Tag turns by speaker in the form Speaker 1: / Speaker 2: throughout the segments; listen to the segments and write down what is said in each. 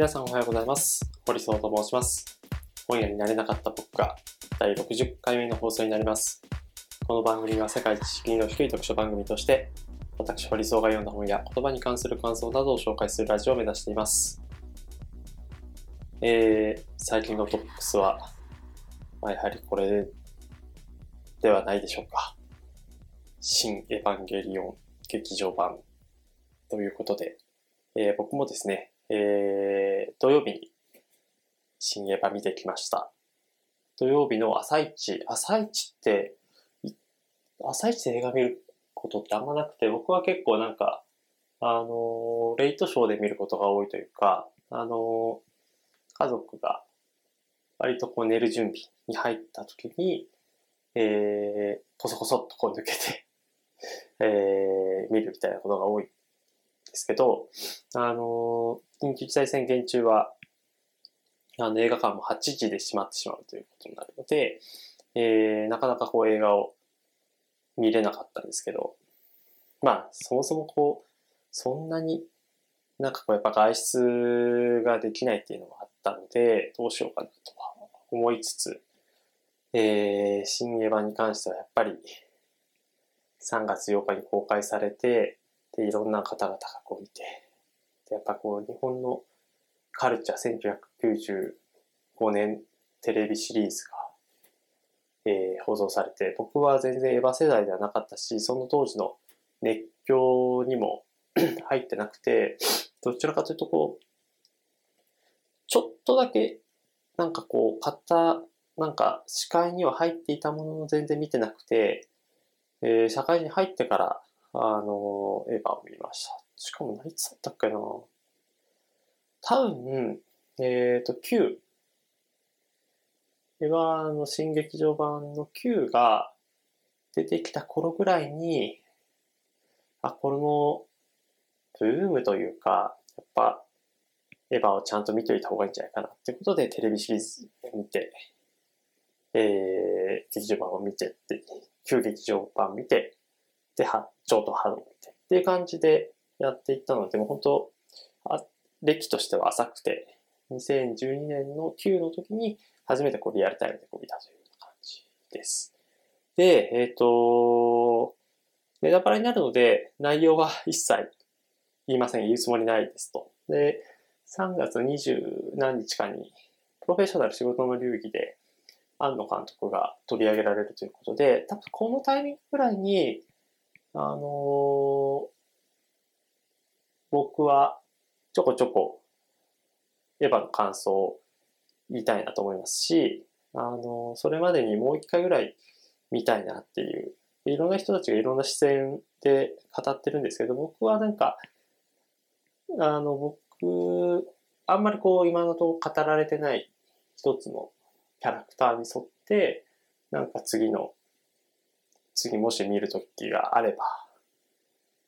Speaker 1: 皆さんおはようございます。堀総と申します。本屋になれなかった僕が第60回目の放送になります。この番組は世界一敷居の低い読書番組として、私堀総が読んだ本や言葉に関する感想などを紹介するラジオを目指しています。えー、最近のトップスは、まあ、やはりこれではないでしょうか。新エヴァンゲリオン劇場版ということで、えー僕もですね、えー土曜日に新エヴァ見てきました。土曜日の朝一、朝一って、朝一で映画見ることってあんまなくて、僕は結構なんか、あのーレイトショーで見ることが多いというか、あのー家族が割とこう寝る準備に入った時に、えー、こそこそっとこう抜けて、えー見るみたいなことが多いんですけど、あのー緊急事態宣言中は、あの映画館も8時で閉まってしまうということになるので、えーなかなかこう映画を見れなかったんですけど、まあ、そもそもこう、そんなになんかこうやっぱ外出ができないっていうのもあったので、どうしようかなとは思いつつ、えー、新エヴァに関してはやっぱり3月8日に公開されて、で、いろんな方々がこう見て、やっぱこう日本のカルチャー1995年テレビシリーズが、えー放送されて、僕は全然エヴァ世代ではなかったし、その当時の熱狂にも 入ってなくて、どちらかというとこう、ちょっとだけ、なんかこう、買った、なんか視界には入っていたものの全然見てなくて、えー社会に入ってから、あの、エヴァを見ました。しかも何つだったっけな多分、えっ、と、9。エヴァの新劇場版の9が出てきた頃ぐらいに、あ、この、ブームというか、やっぱ、エヴァをちゃんと見といた方がいいんじゃないかなってことで、テレビシリーズ見て、えー、劇場版を見てって、旧劇場版見て、で、破、序と破を見て、っていう感じでやっていったので、もう本当あ、歴としては浅くて、2012年の Qの時に初めてこうリアルタイムでこう見たという感じです。で、えっ、と、ネタバレになるので、内容は一切言いません。言うつもりないですと。で、3月20何日かに、プロフェッショナル仕事の流儀で、庵野監督が取り上げられるということで、多分このタイミングぐらいに、あのー僕はちょこちょこエヴァの感想を言いたいなと思いますし、あのそれまでにもう一回ぐらい見たいなっていう、いろんな人たちがいろんな視線で語ってるんですけど、僕はなんか、あの、僕、あんまりこう今のところ語られてない一つのキャラクターに沿って、なんか次の、次もし見るときがあれば、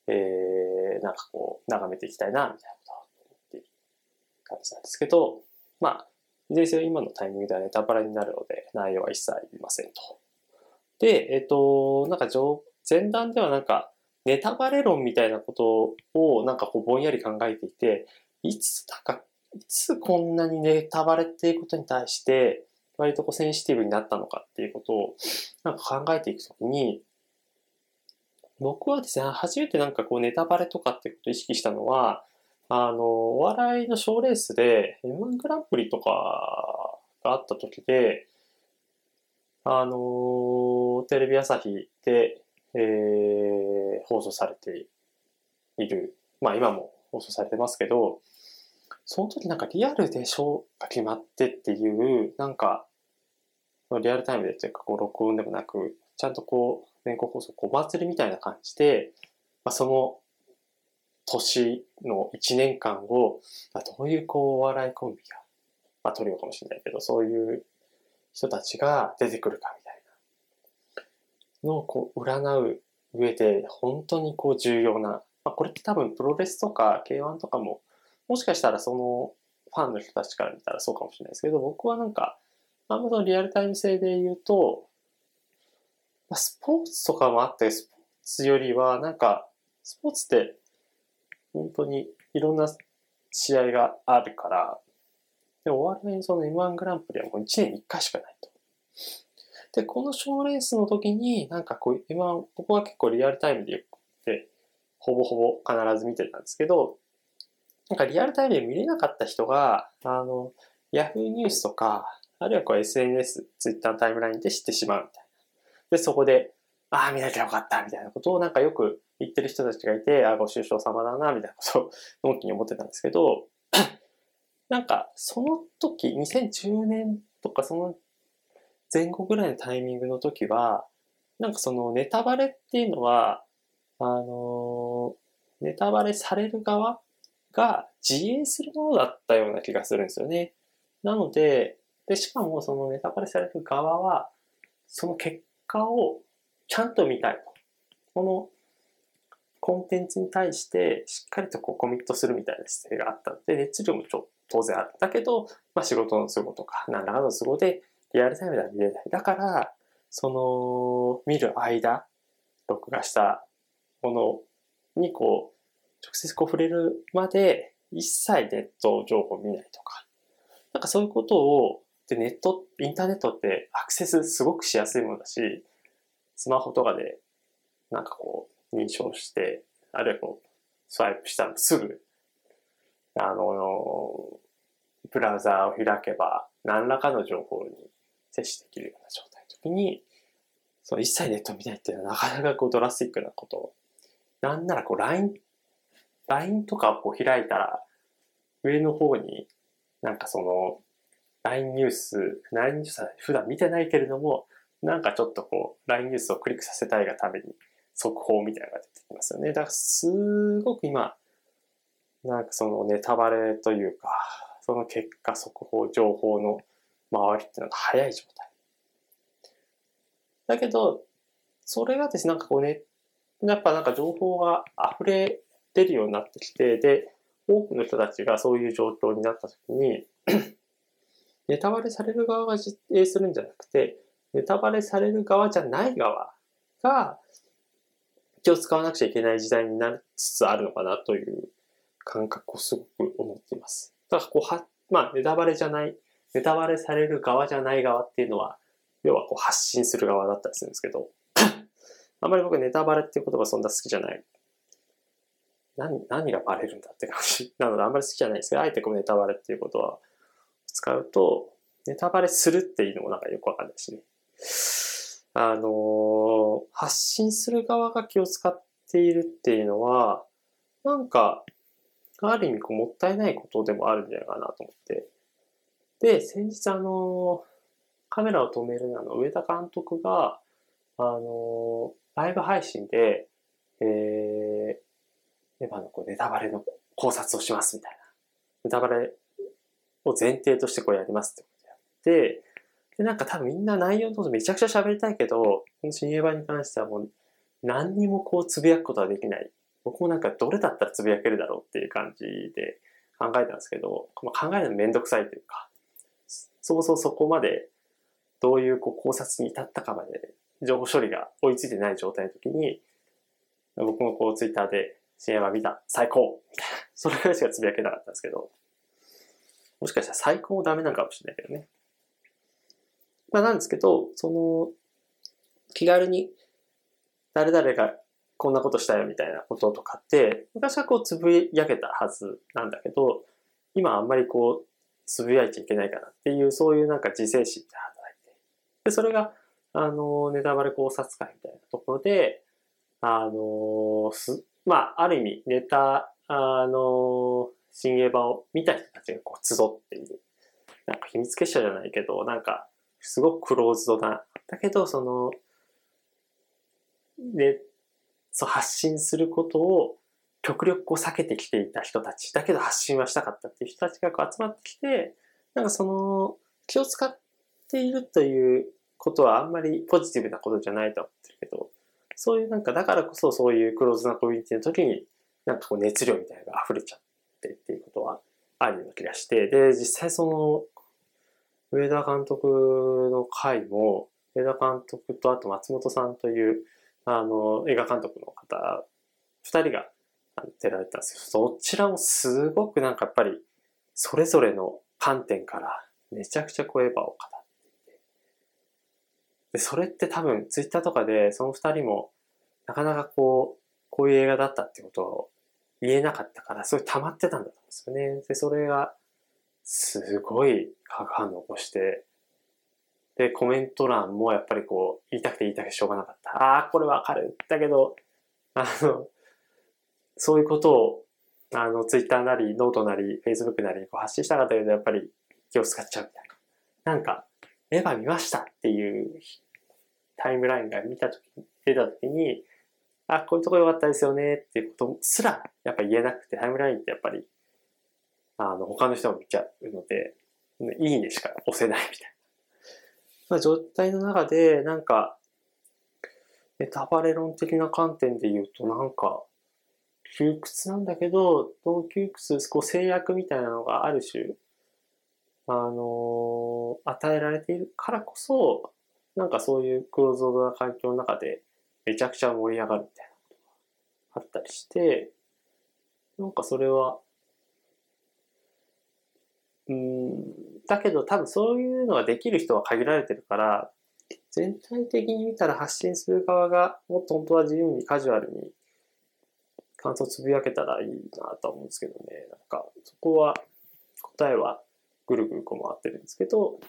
Speaker 1: えー、なんかこう、眺めていきたいな、みたいなことを思っている感じなんですけど、まあ、いずれにせよ今のタイミングではネタバレになるので、内容は一切いませんと。で、えっ、と、なんか上、前段ではなんか、ネタバレ論みたいなことをなんかこうぼんやり考えていて、いつだか、いつこんなにネタバレっていうことに対して、割とこうセンシティブになったのかっていうことをなんか考えていくときに、僕はですね、初めてなんかこうネタバレとかってことを意識したのは、あの、お笑いの賞レースで M1 グランプリとかがあった時で、あの、テレビ朝日で、えー放送されている、まあ今も放送されてますけど、その時なんかリアルで賞が決まってっていう、なんか、リアルタイムでというか、こう録音でもなく、ちゃんとこう、全国放送、お祭りみたいな感じで、まあ、その年の1年間を、まあ、どういうこう、お笑いコンビが、まあトリオかもしれないけど、そういう人たちが出てくるかみたいなのをこう、占う上で、本当にこう、重要な、まあ、これって多分プロレスとか K1 とかも、もしかしたらそのファンの人たちから見たらそうかもしれないですけど、僕はなんか、あんまそのリアルタイム性で言うと、まあ、スポーツとかもあって、スポーツよりは、なんか、スポーツって、本当にいろんな試合があるから、で、お笑いのその M1 グランプリはもう1年に1回しかないと。で、この賞レースの時に、なんかこう、M1、僕は結構リアルタイムでよくて、ほぼほぼ必ず見てたんですけど、なんかリアルタイムで見れなかった人が、あの、ヤフーニュースとか、あるいはこう SNS、ツイッタータイムラインで知ってしまうみたいな。で、そこで、ああ、見なきゃよかった、みたいなことをなんかよく言ってる人たちがいて、ああ、ご愁傷様だな、みたいなことを、のんきに思ってたんですけど、なんか、その時、2010年とかその前後ぐらいのタイミングの時は、なんかそのネタバレっていうのは、あのーネタバレされる側が自衛するものだったような気がするんですよね。なので、で、しかもそのネタバレされる側は、その結果をちゃんと見たい。このコンテンツに対してしっかりとこうコミットするみたいな姿勢があったので、熱量もちょ当然ある。だけど、まあ仕事の都合とか、何らかの都合でリアルタイムでは見れない。だから、その、見る間、録画したものにこう、直接こう触れるまで、一切ネット情報を見ないとか。なんかそういうことを、で、ネット、インターネットってアクセスすごくしやすいものだし、スマホとかで、なんかこう、認証して、あるいはこう、スワイプしたらすぐ、あの、ブラウザーを開けば、何らかの情報に接してできるような状態の時に、その一切ネット見ないっていうのはなかなかこうドラスティックなこと。なんならこう LINE、LINE とかをこう開いたら、上の方になんかその LINE ニュース、LINE ニュースは普段見てないけれども、なんかちょっとこう LINE ニュースをクリックさせたいがために速報みたいなのが出てきますよね。だからすごく今、なんかそのネタバレというか、その結果速報、情報の回りっていうのが早い状態。だけど、それがですね、なんかこうね、やっぱなんか情報が溢れ出るようになってきて、で、多くの人たちがそういう状況になった時に、ネタバレされる側が実営するんじゃなくて、ネタバレされる側じゃない側が気を使わなくちゃいけない時代になりつつあるのかなという感覚をすごく思っています。だからこうは、まあネタバレじゃない、ネタバレされる側じゃない側っていうのは、要はこう発信する側だったりするんですけど、あんまり僕ネタバレっていう言葉そんな好きじゃない。何、何がバレるんだって感じなのであんまり好きじゃないですけど、あえてこうネタバレっていうことは使うと、ネタバレするっていうのもなんかよくわかんないしね。あの発信する側が気を使っているっていうのは、なんか、ある意味こうもったいないことでもあるんじゃないかなと思って。で、先日あのカメラを止めるなの上田監督が、あのライブ配信で、えー、エヴァのこうネタバレの考察をしますみたいな。ネタバレを前提としてこうやりますってことやって、で、なんか多分みんな内容のことめちゃくちゃ喋りたいけど、この新エヴァに関してはもう何にもこうつぶやくことはできない。僕もなんかどれだったらつぶやけるだろうっていう感じで考えたんですけど、まあ考えるのめんどくさいというか、そもそもそこまでどういうこう考察に至ったかまで情報処理が追いついてない状態の時に、僕もこうツイッターで新エヴァ見た？最高！みたいな、それぐらいしかつぶやけなかったんですけど、もしかしたら最高もダメなのかもしれないけどね。まあなんですけど、その、気軽に誰々がこんなことしたよみたいなこととかって、昔はこうつぶやけたはずなんだけど、今あんまりこう、つぶやいちゃいけないかなっていう、そういうなんか自制心って働いて。で、それが、あの、ネタバレ考察会みたいなところで、あの、す、まあ、ある意味、ネタ、あの、新エヴァを見た人たちがこう集っている。なんか秘密結社じゃないけど、なんか、すごくクローズドな。だけど、その、で、そう、発信することを極力こう避けてきていた人たち。だけど発信はしたかったっていう人たちがこう集まってきて、なんかその、気を使っているということはあんまりポジティブなことじゃないと思ってるけど、そういうなんか、だからこそそういうクローズなコミュニティの時に、なんかこう熱量みたいなのが溢れちゃってっていうことはあるような気がして、で、実際その、上田監督の回も、上田監督とあと松本さんという、あの、映画監督の方、二人が出られたんですけど、どちらもすごくなんかやっぱり、それぞれの観点からめちゃくちゃこうエヴァを語っていて。で、それって多分ツイッターとかでその二人もなかなかこう、こういう映画だったってことを言えなかったから、すごい溜まってたんだと思うんですよね。で、それが、すごい化学反応を起こして、で、コメント欄もやっぱりこう、言いたくて言いたくてしょうがなかった。ああ、これわかる。だけど、あの、そういうことを、あの、ツイッターなり、ノートなり、フェイスブックなりこう発信したかったけど、やっぱり気を使っちゃうみたいな。なんか、エヴァ見ましたっていうタイムラインが見たとき、出たときに、あ、こういうとこ良かったですよねっていうことすら、やっぱ言えなくて、タイムラインってやっぱり、あの、他の人も見ちゃうので、いいねしか押せないみたいな。まあ、状態の中で、なんか、ネタバレ論的な観点で言うと、なんか、窮屈なんだけど、その窮屈、こう制約みたいなのがある種、あの、与えられているからこそ、なんかそういうクローズドな環境の中で、めちゃくちゃ盛り上がるみたいなことがあったりして、なんかそれは、うん、だけど多分そういうのができる人は限られてるから、全体的に見たら発信する側がもっと本当は自由にカジュアルに感想をつぶやけたらいいなと思うんですけどね。なんかそこは答えはぐるぐるこう回ってるんですけど、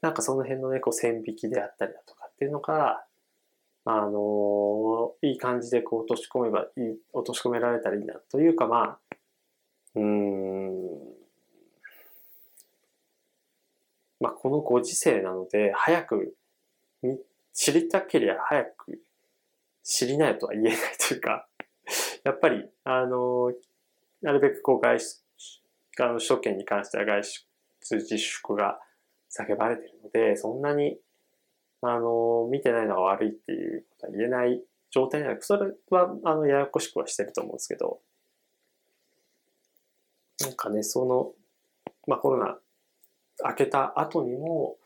Speaker 1: なんかその辺のね、こう線引きであったりだとかっていうのが、あのー、いい感じでこう落とし込めばいい、落とし込められたらいいなというか、まあ、うん、まあこのご時世なので、早く知りたければ早く知りないとは言えないというか、やっぱり、あのー、なるべくこう外出、あの、首都圏に関しては外出自粛が叫ばれているので、そんなにあの、見てないのが悪いっていうことは言えない状態なの、それは、あの、ややこしくはしてると思うんですけど、なんかね、その、まあ、コロナ明けた後にも、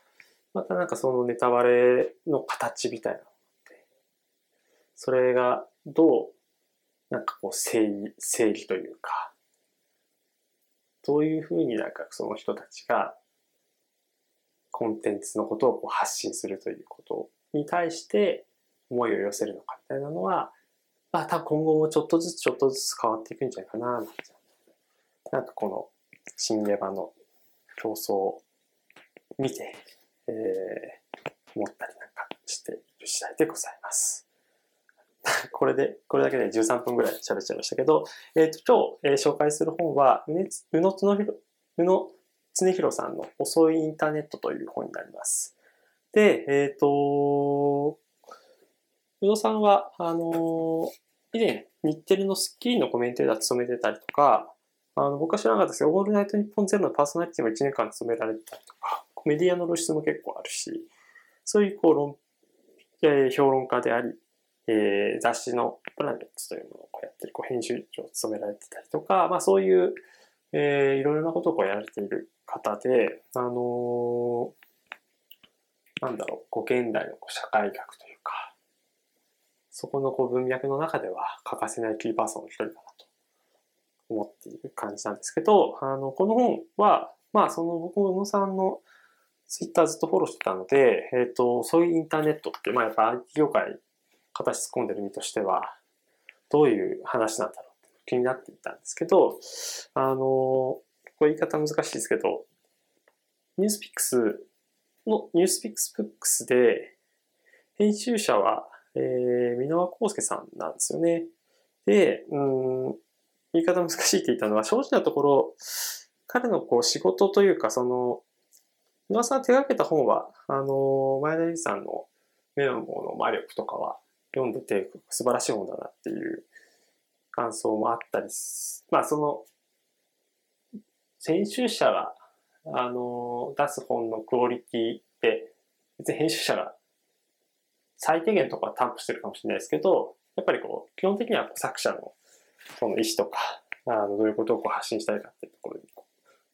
Speaker 1: またなんかそのネタバレの形みたいな、それがどう、なんかこう正義、正義というか、どういうふうになんかその人たちがコンテンツのことをこう発信するということに対して思いを寄せるのかみたいなのは、まあ多分今後もちょっとずつちょっとずつ変わっていくんじゃないかな、なんて。なんかこの新レバの競争を見て、えー、思ったりなんかしている次第でございます。これで、これだけで13分ぐらい喋っちゃいましたけど、えっ、ー、と、今日、えー、紹介する本は、宇野つのひろ、宇野常弘さんの遅いインターネットという本になります。で、えっ、ー、と、宇野さんは、あの、以前、日テレのスッキリのコメンテーター務めてたりとか、あの、僕は知らなかったですけど、オールナイトニッポンゼロのパーソナリティも1年間務められてたりとか、メディアの露出も結構あるし、そういうこう論、えー、評論家であり、えー、雑誌のプラネットというものをこうやってる、こう編集長を務められてたりとか、まあそういう、えー、いろいろなことをこうやられている方で、あのー、なんだろう、こう現代の社会学というか、そこのこう文脈の中では欠かせないキーパーソンの一人かなと思っている感じなんですけど、あの、この本は、まあその僕も宇野さんのツイッターずっとフォローしてたので、えっ、ー、と、そういうインターネットって、まあやっぱ IT 業界形突っ込んでる身としては、どういう話なんだろうって気になっていたんですけど、あの、これ言い方難しいですけど、ニュースピックスの、ニュースピックスブックスで、編集者は、えー、箕輪康介さんなんですよね。で、うん、言い方難しいって言ったのは、正直なところ、彼のこう仕事というか、その、箕輪さん手掛けた本は、あの、前田由さんの目の棒の魔力とかは読んでて素晴らしい本だなっていう感想もあったりまあその編集者が、あの、出す本のクオリティって、別に編集者が最低限ところは担保してるかもしれないですけど、やっぱりこう、基本的には作者のその意思とか、あの、どういうことをこう発信したいかっていうところに、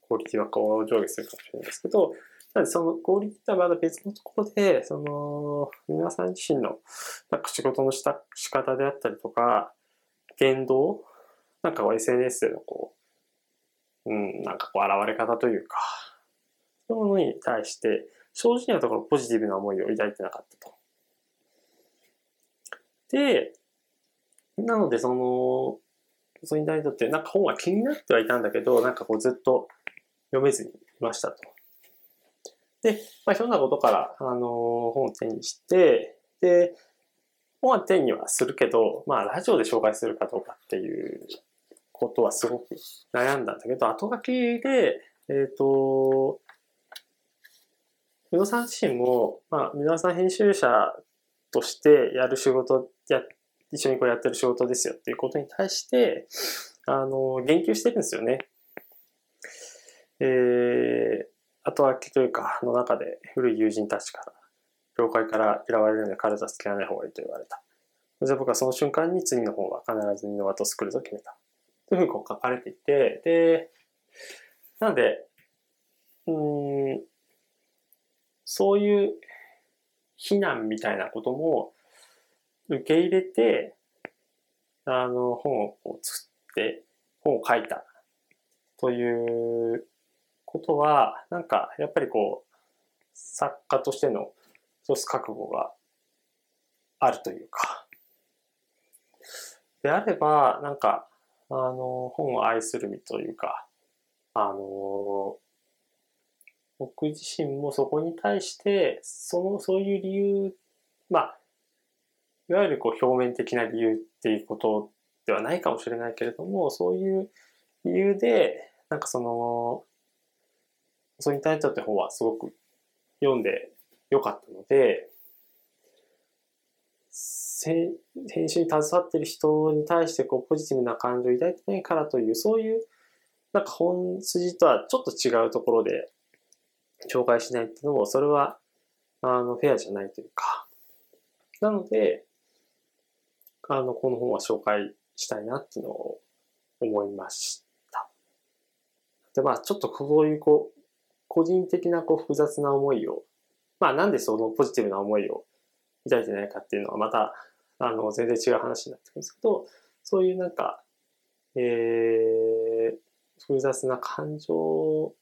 Speaker 1: クオリティはこう上下するかもしれないですけど、なのでそのクオリティはまだ別のところで、その、皆さん自身のなんか仕事のした仕方であったりとか、言動なんか SNS でのこう、うん、なんかこう現れ方というか、そういうものに対して、正直なところポジティブな思いを抱いてなかったと。で、なのでその、それに対して、なんか本は気になってはいたんだけど、なんかこうずっと読めずにいましたと。で、まあ、ひょんなことから、あのー、本を手にして、で、本は手にはするけど、まあ、ラジオで紹介するかどうかっていうことはすごく悩んだんだけど、後書きで、えっ、ー、と、宇野さん自身も、まあ、皆さん編集者としてやる仕事、や、一緒にこうやってる仕事ですよっていうことに対して、あの、言及してるんですよね。えー、後書きというか、の中で古い友人たちから、業界から嫌われるので彼とは付き合わない方がいいと言われた。じゃあ僕はその瞬間に次の本は必ず二の輪と作ると決めた。というふうにこう書かれていて、で、なので、うん、そういう非難みたいなことも受け入れて、あの、本をこう作って、本を書いたということは、なんか、やっぱりこう、作家としての一つ覚悟があるというか、であれば、なんか、あの、本を愛する身というか、あの、僕自身もそこに対して、その、そういう理由、まあ、いわゆるこう表面的な理由っていうことではないかもしれないけれども、そういう理由で、なんかその、それに対してって本はすごく読んでよかったので、編集に携わってる人に対してこうポジティブな感情を抱いてないからという、そういうなんか本筋とはちょっと違うところで紹介しないっていうのも、それはあのフェアじゃないというか。なので、あの、この本は紹介したいなっていうのを思いました。で、まあちょっとこういうこう、個人的なこう複雑な思いを、まあなんでそのポジティブな思いを抱いてないかっていうのはまた、あの、全然違う話になってくるんですけど、そういうなんか、えー、複雑な感情を、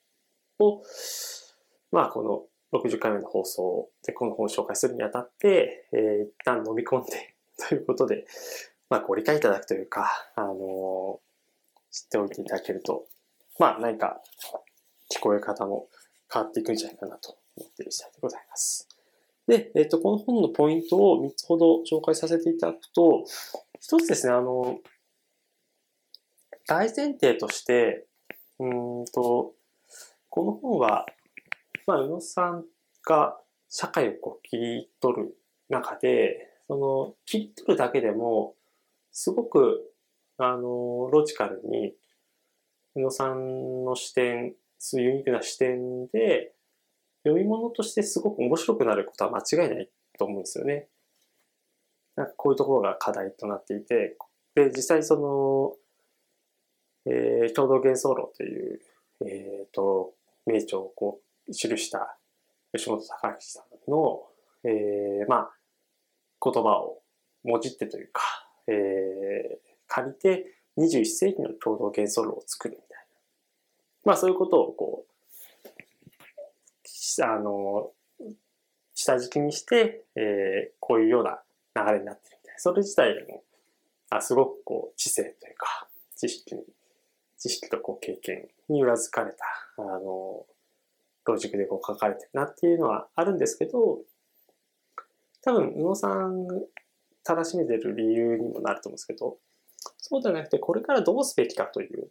Speaker 1: まあこの60回目の放送でこの本を紹介するにあたって、えー、一旦飲み込んで ということで、まあご理解いただくというか、あの知っておいていただけると、まあ何か聞こえ方も変わっていくんじゃないかなと思っている次第でございます。で、えっ、と、この本のポイントを3つほど紹介させていただくと、一つですね、あの、大前提として、うんと、この本は、まあ、宇野さんが社会をこう切り取る中で、その、切り取るだけでも、すごく、あの、ロジカルに、宇野さんの視点、そういうユニークな視点で、読み物としてすごく面白くなることは間違いないと思うんですよね。なんかこういうところが課題となっていて、で、実際その、えー、共同幻想論という、えっ、ー、と、名著をこう、記した吉本隆明さんの、えー、まあ、言葉をもじってというか、えー、借りて21世紀の共同幻想論を作るみたいな。まあそういうことをこう、あの、下敷きにして、えー、こういうような流れになってるみたいな。それ自体でも、あすごくこう、知性というか、知識に、知識とこう経験に裏付かれた、あの、ロジックでこう書かれてるなっていうのはあるんですけど、多分、宇野さんたらしめてる理由にもなると思うんですけど、そうじゃなくて、これからどうすべきかという、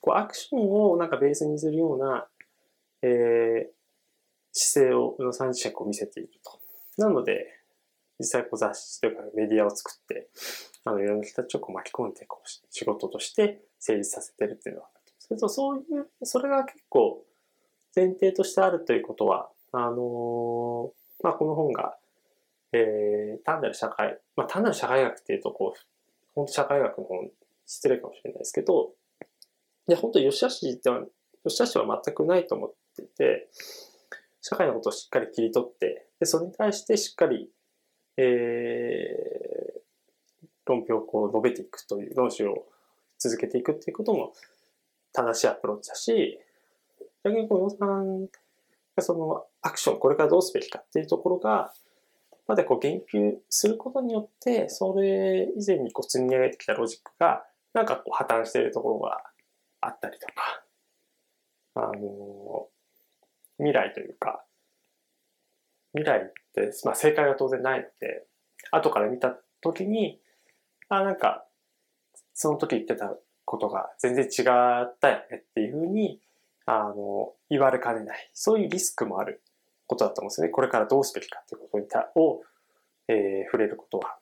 Speaker 1: こうアクションをなんかベースにするような、えー、姿勢を宇野さん自身こう見せていると。なので、実際こう雑誌というかメディアを作って、あの、いろんな人たちをこう巻き込んで、こう、仕事として成立させてるっていうのはあるんですけど、そういう、それが結構前提としてあるということは、あのー、まあ、この本がえー、単なる社会、まあ、単なる社会学っていうと、こう、本当社会学の本、失礼かもしれないですけど、いや、本当吉田氏では、吉田氏は全くないと思っていて、社会のことをしっかり切り取って、で、それに対してしっかり、えー、論評をこう述べていくという、論旨を続けていくっていうことも正しいアプローチだし、逆にこう、さんがそのアクション、これからどうすべきかっていうところが、まだこう言及することによって、それ以前にこう積み上げてきたロジックが、なんかこう破綻しているところがあったりとか、あの、未来というか、未来って、まあ正解が当然ないので、後から見た時に、あ、なんか、その時言ってたことが全然違ったよねっていうふうに、あの、言われかねない。そういうリスクもあることだと思うんですね。これからどうすべきかっていうことにたを、えー、触れることは。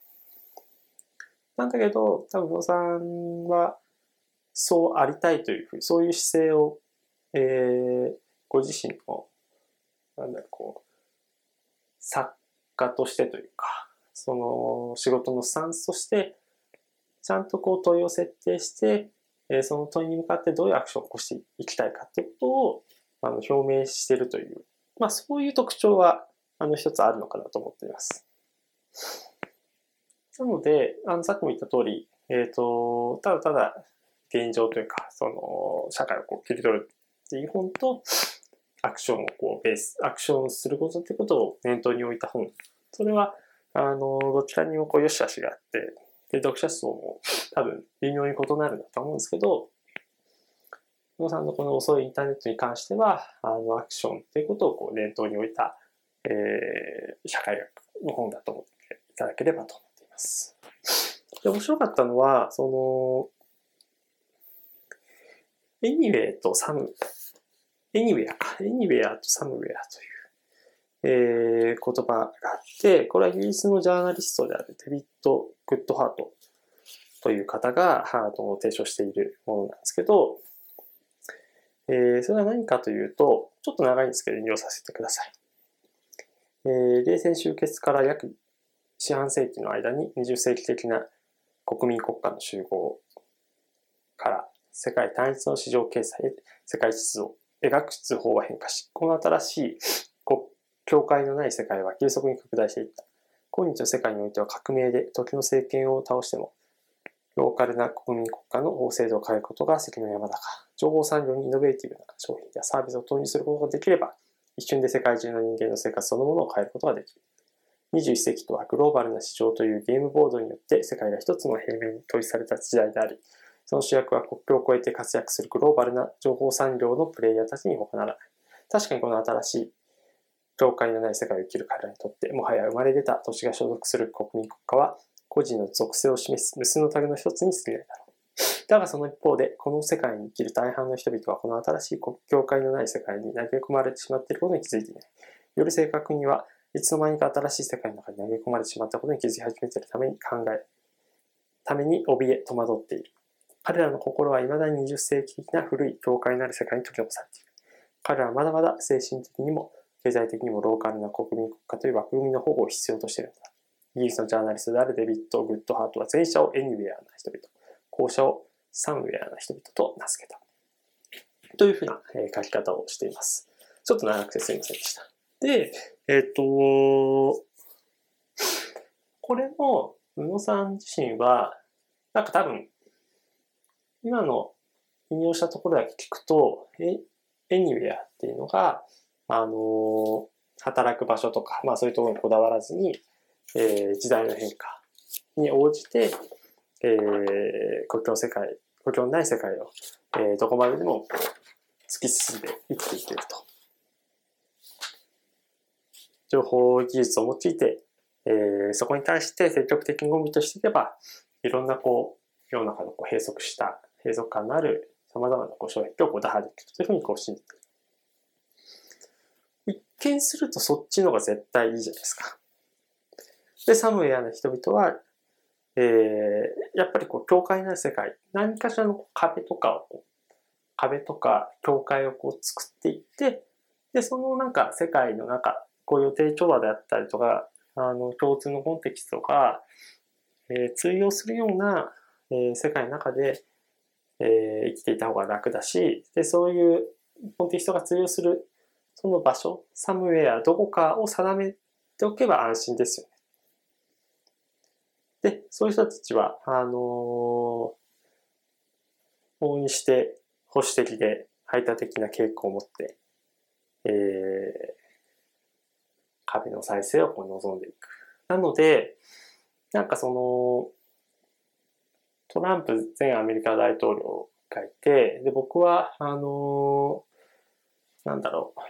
Speaker 1: なんだけど、多分、野さんは、そうありたいというふうに、そういう姿勢を、えー、ご自身の、なんだろう、こう、作家としてというか、その仕事のスタンスとして、ちゃんとこう問いを設定して、えー、その問いに向かってどういうアクションを起こしていきたいかっていうことを、あの、表明してるという、まあそういう特徴は、あの、一つあるのかなと思っています。なので、あの、さっきも言った通り、えっ、ー、と、ただただ現状というか、その、社会をこう切り取るっていう本と、アクションをこうベース、アクションすることってことを念頭に置いた本。それは、あの、どちらにもこう良し悪しがあって、で、読者層も多分微妙に異なるんだと思うんですけど、野さんのこの遅いインターネットに関しては、あの、アクションっていうことをこう念頭に置いた、えー、社会学の本だと思っていただければと思っています。で、面白かったのは、その、 anyway と some、anywhere か、 anywhere と somewhere という、えー、言葉があって、これはイギリスのジャーナリストであるデビッド・グッドハートという方がハートが提唱しているものなんですけど、えー、それは何かというと、ちょっと長いんですけど、引用させてください。えー、冷戦終結から約四半世紀の間に20世紀的な国民国家の集合から世界単一の市場経済へ世界秩序を描く図法は変化し、この新しい境界のない世界は急速に拡大していった。今日の世界においては革命で時の政権を倒しても、ローカルな国民国家の法制度を変えることが関の山だか。情報産業にイノベーティブな商品やサービスを投入することができれば、一瞬で世界中の人間の生活そのものを変えることができる。21世紀とはグローバルな市場というゲームボードによって世界が一つの平面に統一された時代であり、その主役は国境を越えて活躍するグローバルな情報産業のプレイヤーたちに他ならない。確かにこの新しい境界のない世界を生きる彼らにとって、もはや生まれ出た土地が所属する国民国家は、個人の属性を示す無数のタグの一つに過ぎないだろう。だがその一方で、この世界に生きる大半の人々はこの新しい境界のない世界に投げ込まれてしまっていることに気づいていない。より正確には、いつの間にか新しい世界の中に投げ込まれてしまったことに気づき始めているために考え、ために怯え、戸惑っている。彼らの心は未だに20世紀的な古い境界のある世界に取り残されている。彼らはまだまだ精神的にも経済的にもローカルな国民国家という枠組みの保護を必要としているのだ。イギリスのジャーナリストであるデビッド・グッドハートは前者を anywhere な人々、後者を somewhere な人々と名付けた。というふうな書き方をしています。ちょっと長くてすいませんでした。で、えっ、ー、と、これも、宇野さん自身は、なんか多分、今の引用したところだけ聞くと、エエニウェアっていうのが、あの、働く場所とか、まあそういうところにこだわらずに、えー、時代の変化に応じて、えー、国境世界、国境のない世界を、えー、どこまででも突き進んで生きていけると。情報技術を用いて、えー、そこに対して積極的にゴミとしていけば、いろんなこう、世の中のこう閉塞した、閉塞感のある様々なこう障壁をこう打破できるというふうにこう信じている。一見するとそっちの方が絶対いいじゃないですか。で、サムウェアの人々は、えー、やっぱりこう、境界の世界、何かしらの壁とかを、壁とか境界をこう作っていって、で、そのなんか世界の中、こう予定調和であったりとか、あの、共通のコンテキストが、えー、通用するような、えー、世界の中で、えー、生きていた方が楽だし、で、そういうコンテキストが通用するその場所、サムウェア、どこかを定めておけば安心ですよね。で、そういう人たちは、あのー、往にして保守的で排他的な傾向を持って、えー、壁の再生を望んでいく。なので、なんかその、トランプ前アメリカ大統領がいて、で、僕は、あのー、なんだろう。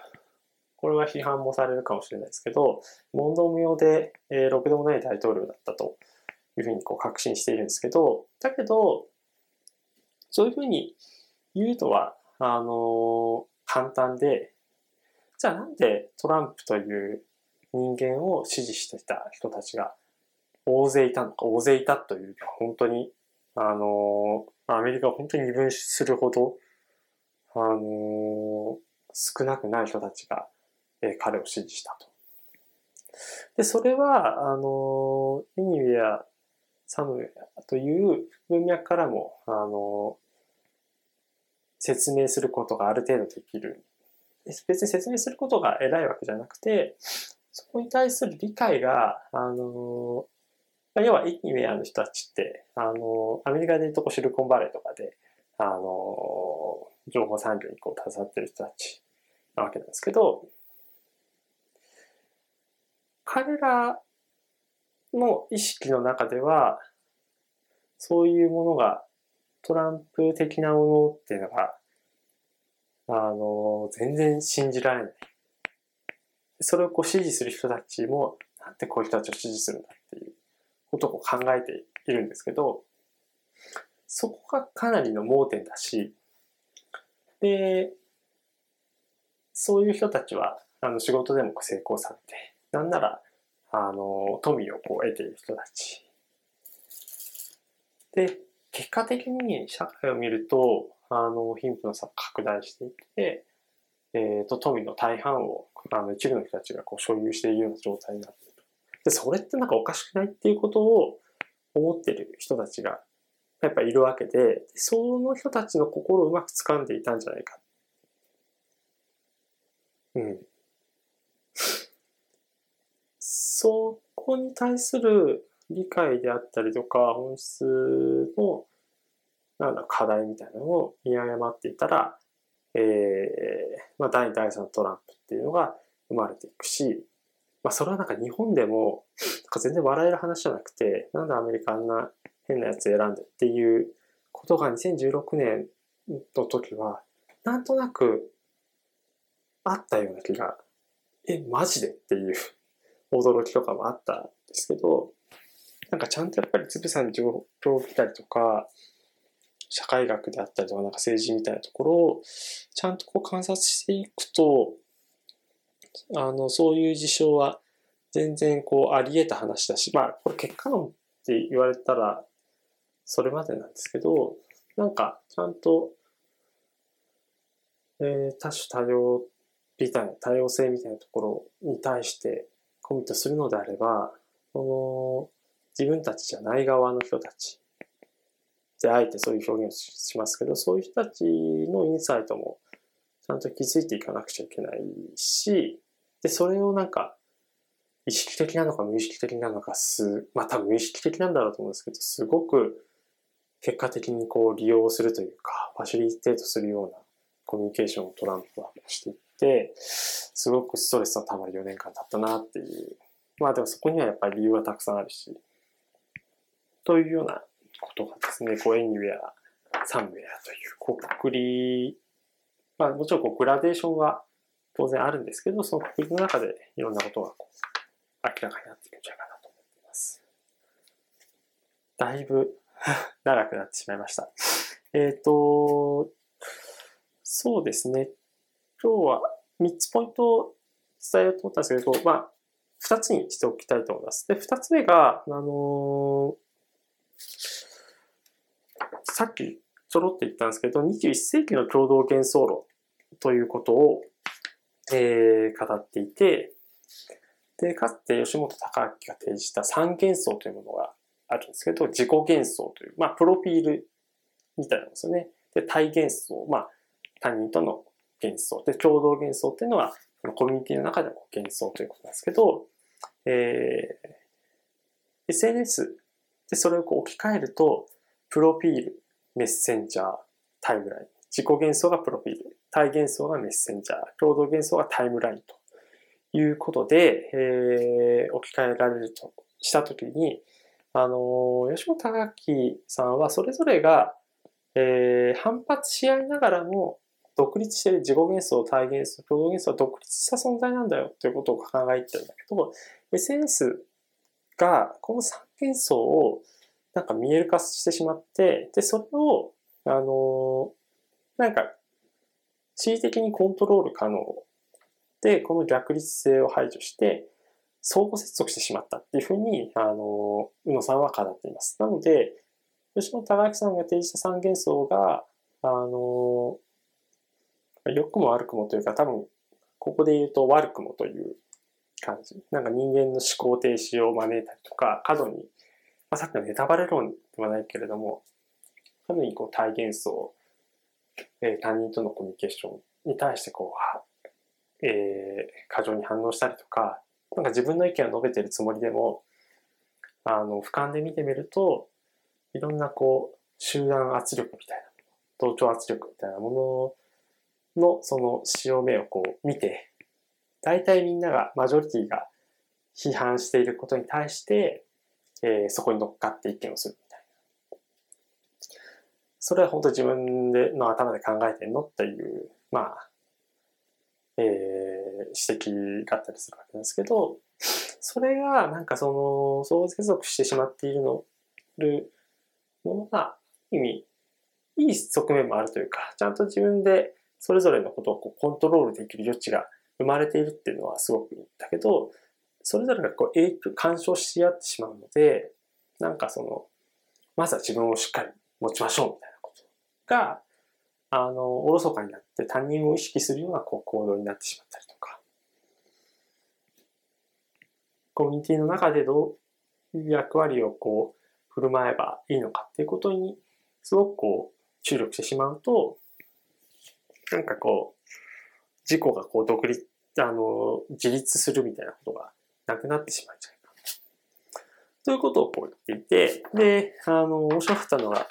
Speaker 1: これは批判もされるかもしれないですけど、問答無用で、えー、ろくでもない大統領だったというふうにこう確信しているんですけど、だけど、そういうふうに言うのは、あのー、簡単で、じゃあなんでトランプという人間を支持していた人たちが大勢いたのか、大勢いたというか、本当に、あの、アメリカを本当に二分するほど、あの、少なくない人たちが、えー、彼を支持したと。で、それは、あのー、エニウェア、サムウェアという文脈からも、あの説明することがある程度できる。別に説明することが偉いわけじゃなくて、そこに対する理解が、あの要はイニウェアの人たちって、あのアメリカでいうとこシルコンバレーとかで、あの情報産業にこう携わってる人たちなわけなんですけど、彼らの意識の中では、そういうものが、トランプ的なものっていうのが、あの、全然信じられない。それをこう支持する人たちも、なんでこういう人たちを支持するんだことを考えているんですけど、そこがかなりの盲点だし、で、そういう人たちは、あの、仕事でも成功されて、なんなら、あの、富をこう得ている人たち。で、結果的に社会を見ると、あの、貧富の差が拡大していって、えっ、ー、と、富の大半を、あの、一部の人たちがこう所有しているような状態になって。で、それってなんかおかしくないっていうことを思ってる人たちが、やっぱいるわけで、その人たちの心をうまく掴んでいたんじゃないか。うん。そこに対する理解であったりとか、本質の、なんだ、課題みたいなのを見誤っていたら、えー、まあ、第2、第3トランプっていうのが生まれていくし、まあ、それはなんか日本でも、なんか全然笑える話じゃなくて、なんでアメリカあんな変なやつ選んでっていうことが2016年の時は、なんとなくあったような気が、え、マジでっていう驚きとかもあったんですけど、なんかちゃんとやっぱりつぶさに情報を見たりとか、社会学であったりとか、なんか政治みたいなところを、ちゃんとこう観察していくと、あの、そういう事象は全然こうあり得た話だし、まあ、これ結果論って言われたら、それまでなんですけど、なんかちゃんと、えー、多種多様みたいな、多様性みたいなところに対してコミットするのであれば、この自分たちじゃない側の人たちであえてそういう表現をしますけど、そういう人たちのインサイトもちゃんと気づいていかなくちゃいけないし、で、それをなんか、意識的なのか無意識的なのかす、まあ多分無意識的なんだろうと思うんですけど、すごく結果的にこう利用するというか、ファシリテートするようなコミュニケーションをトランプはしていって、すごくストレスの溜まる4年間だったなっていう。まあでもそこにはやっぱり理由はたくさんあるし、というようなことがですね、こうエニウェア、サムウェアという、こう、くくり、まあもちろんこうグラデーションは当然あるんですけど、そのくくりの中でいろんなことがこ、明らかになっていくんじゃないかなと思っています。だいぶ 長くなってしまいました。えっ、ー、と、そうですね。今日は3つポイントを伝えようと思ったんですけど、まあ、2つにしておきたいと思います。で、2つ目が、あのー、さっきちょろっと言ったんですけど、21世紀の共同幻想論ということを、えー、語っていて、で、かつて吉本隆明が提示した三幻想というものがあるんですけど、自己幻想という、まあ、プロフィールみたいなんですよね。で、対幻想、まあ、他人との幻想。で、共同幻想っていうのは、コミュニティの中での幻想ということなんですけど、えー、SNS で、それをこう置き換えると、プロフィール、メッセンジャー、タイムライン。自己幻想がプロフィール、対幻想がメッセンジャー、共同幻想がタイムラインということで、えー、置き換えられるとしたときに、あの、吉本隆明さんはそれぞれが、えー、反発し合いながらも、独立してる自己幻想、体幻想、共同幻想は独立した存在なんだよということを考えてるんだけど、SNS がこの三幻想をなんか見える化してしまって、で、それを、あのなんか、地理的にコントロール可能で、この逆立性を排除して、相互接続してしまったっていうふうに、あの、宇野さんは語っています。なので、吉本隆明さんが提示した三元素が、あの、良くも悪くもというか、多分、ここで言うと悪くもという感じ。なんか人間の思考停止を招いたりとか、過度に、まあ、さっきのネタバレ論ではないけれども、過度にこう体現層、えー、他人とのコミュニケーションに対してこう、えー、過剰に反応したりとか、なんか自分の意見を述べてるつもりでも、あの、俯瞰で見てみると、いろんなこう、集団圧力みたいな、同調圧力みたいなものの、その潮目をこう見て、大体みんなが、マジョリティが批判していることに対して、えー、そこに乗っかって意見をする。それは本当自分での頭で考えてんのっていう、まあ、えー、指摘があったりするわけですけど、それがなんかその、相接続してしまっているの、るものが、意味、いい側面もあるというか、ちゃんと自分でそれぞれのことをこうコントロールできる余地が生まれているっていうのはすごくいいんだけど、それぞれがこう影響、干渉し合ってしまうので、なんかその、まずは自分をしっかり持ちましょうみたいな。が、あの、おろそかになって他人を意識するようなこう行動になってしまったりとか、コミュニティの中でどういう役割をこう、振る舞えばいいのかっていうことに、すごくこう、注力してしまうと、なんかこう、自己がこう独立、あの、自立するみたいなことがなくなってしまうんじゃないか。ということをこう言っていて、で、あの、面白かったのが、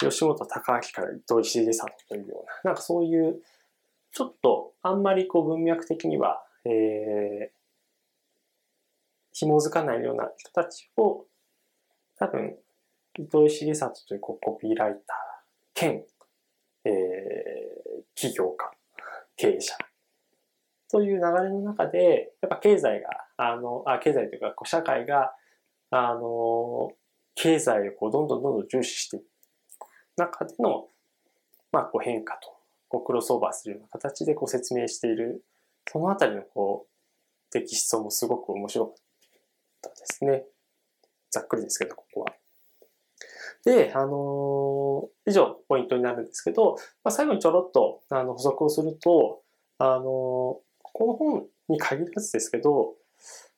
Speaker 1: 吉本隆明から伊藤石出さんというような、なんかそういう、ちょっとあんまりこう文脈的には、えー、紐づかないような人たちを、多分、伊藤重里というこうコピーライター兼、えー、起業家、経営者という流れの中で、やっぱ経済が、あの、あ経済というかこう社会が、あの、経済をこうどんどんどんどん重視していく中での、まあ、こう変化と、こうクロスオーバーするような形でこう説明している、そのあたりのこう、テキストもすごく面白かったですね。ざっくりですけど、ここは。で、あのー、以上ポイントになるんですけど、まあ、最後にちょろっとあの補足をすると、あのー、この本に限らずですけど、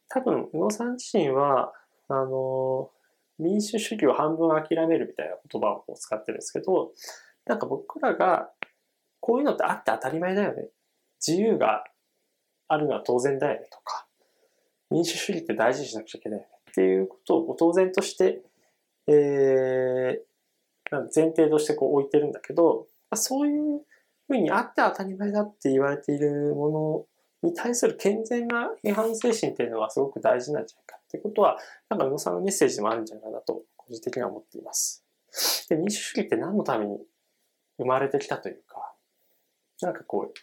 Speaker 1: 多分、宇野さん自身は、あのー、民主主義を半分諦めるみたいな言葉を使ってるんですけど、なんか僕らが、こういうのってあって当たり前だよね。自由があるのは当然だよねとか、民主主義って大事にしなくちゃいけないよねっていうことを当然としてえー、前提としてこう置いてるんだけど、そういうふうにあって当たり前だって言われているものに対する健全な批判精神っていうのはすごく大事なんじゃないかってことは、なんか宇野さんのメッセージでもあるんじゃないかなと、個人的には思っています。で、民主主義って何のために生まれてきたというか、なんかこう、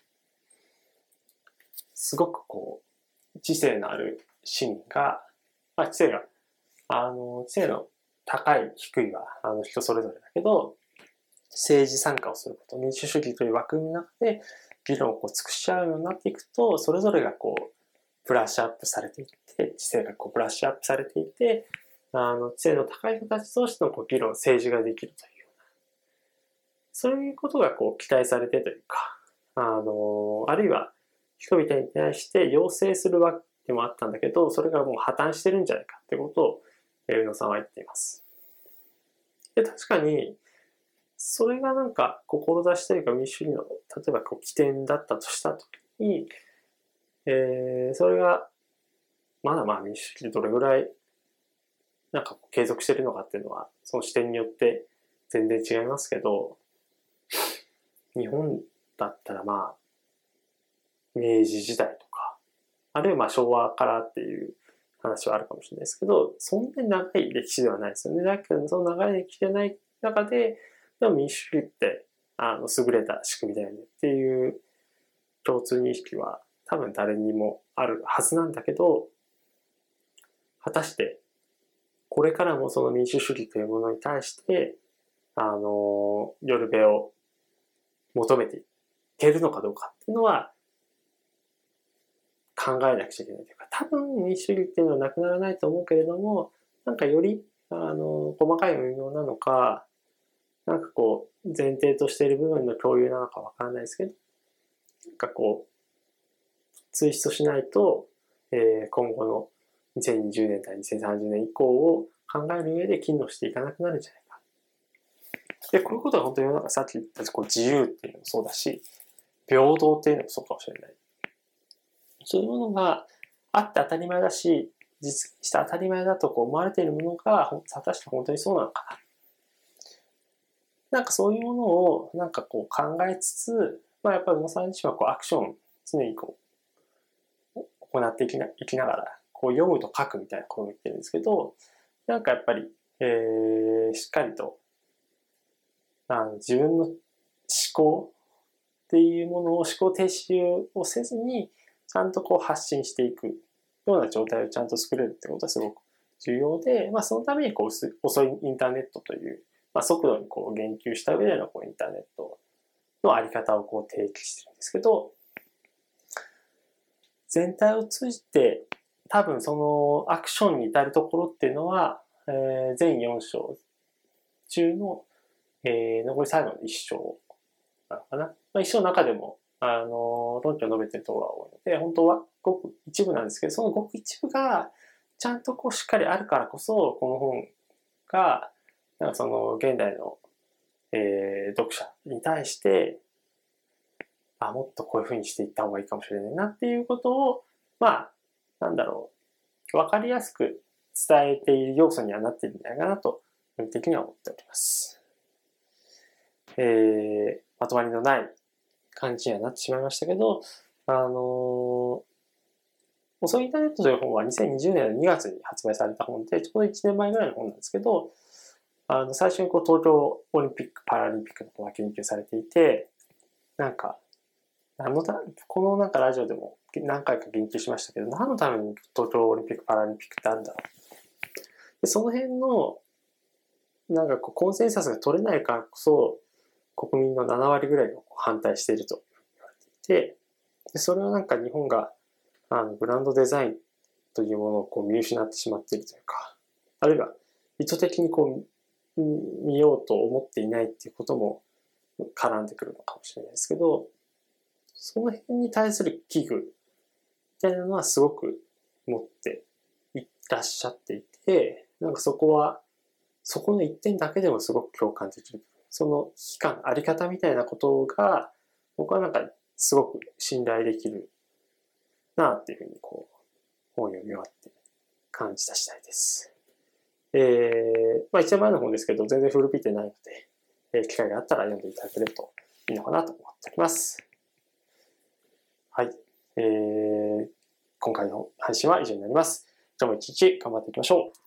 Speaker 1: すごくこう、知性のある市民が、まあ、知性が、あの、知性の高い、低いはあの人それぞれだけど、政治参加をすること、民主主義という枠の中で議論をこう尽くし合うようになっていくと、それぞれがこう、ブラッシュアップされていって、知性がこうブラッシュアップされていて、あの、知性の高い人たち同士のこう議論、政治ができるというような、そういうことがこう期待されてというか、あの、あるいは人々に対して要請するわけでもあったんだけど、それがもう破綻してるんじゃないかってことを宇野さんは言っています。で、確かに、それがなんか、志というか民主主義の、例えばこう起点だったとしたときに、えー、それが、まだまあ民主主義でどれぐらい、なんか継続してるのかっていうのは、その視点によって全然違いますけど、日本だったらまあ、明治時代とか、あるいはまあ昭和からっていう話はあるかもしれないですけど、そんなに長い歴史ではないですよね。だけど、その長い歴史でない中で、でも民主主義って、あの、優れた仕組みだよねっていう共通認識は多分誰にもあるはずなんだけど、果たしてこれからもその民主主義というものに対して、あの、ヨルベを求めていけるのかどうかっていうのは、考えなくちゃいけないというか、多分民主主義っていうのはなくならないと思うけれども、なんかより、あの、細かい運用なのか、なんかこう、前提としている部分の共有なのかわからないですけど、なんかこう、ツイストしないと、えー、今後の2020年代、2030年以降を考える上で機能していかなくなるんじゃないか。で、こういうことは本当に世の中さっき言ったこう自由っていうのもそうだし、平等っていうのもそうかもしれない。そういうものがあって当たり前だし、実現して当たり前だとこう思われているものが、果たして本当にそうなのかな。なんかそういうものをなんかこう考えつつ、まあやっぱり宇野さん自身はこうアクション常にこう行っていきな、いきながら、こう読むと書くみたいなことを言ってるんですけど、なんかやっぱり、えー、しっかりと、あの自分の思考っていうものを思考停止をせずに、ちゃんとこう発信していくような状態をちゃんと作れるってことはすごく重要で、まあそのためにこう遅いインターネットという、まあ速度にこう言及した上でのこうインターネットのあり方をこう提起してるんですけど、全体を通じて多分そのアクションに至るところっていうのは、えー、全4章中の、えー、残り最後の1章なのかな。まあ、1章の中でも、あの、論拠を述べてるところが多いので、本当はごく一部なんですけど、そのごく一部がちゃんとこうしっかりあるからこそ、この本が、なんかその現代の、えー、読者に対して、あ、もっとこういうふうにしていった方がいいかもしれないなっていうことを、まあ、なんだろう、わかりやすく伝えている要素にはなっているんじゃないかなと、個人的には思っております。えー、まとまりのない感じにはなってしまいましたけど、あのー、遅いインターネットという本は2020年の2月に発売された本で、ちょうど1年前ぐらいの本なんですけど、あの、最初にこう東京オリンピック・パラリンピックのことが研究されていて、なんか、何のたこのなんかラジオでも何回か言及しましたけど、何のために東京オリンピック・パラリンピックってあるんだろう。でその辺の、なんかこう、コンセンサスが取れないからこそ、国民の7割ぐらいが反対していると言われていて、でそれはなんか日本があのブランドデザインというものをこう見失ってしまっているというか、あるいは意図的にこう見ようと思っていないっていうことも絡んでくるのかもしれないですけど、その辺に対する危惧みたいなのはすごく持っていらっしゃっていて、なんかそこは、そこの一点だけでもすごく共感できる。その危機感、あり方みたいなことが、僕はなんかすごく信頼できるなっていうふうにこう、本を読み終わって感じた次第です。えー、まあ一番前の本ですけど、全然古びてないので、えー、機会があったら読んでいただければといいのかなと思っております。えー、今回の配信は以上になります。今日も一日頑張っていきましょう。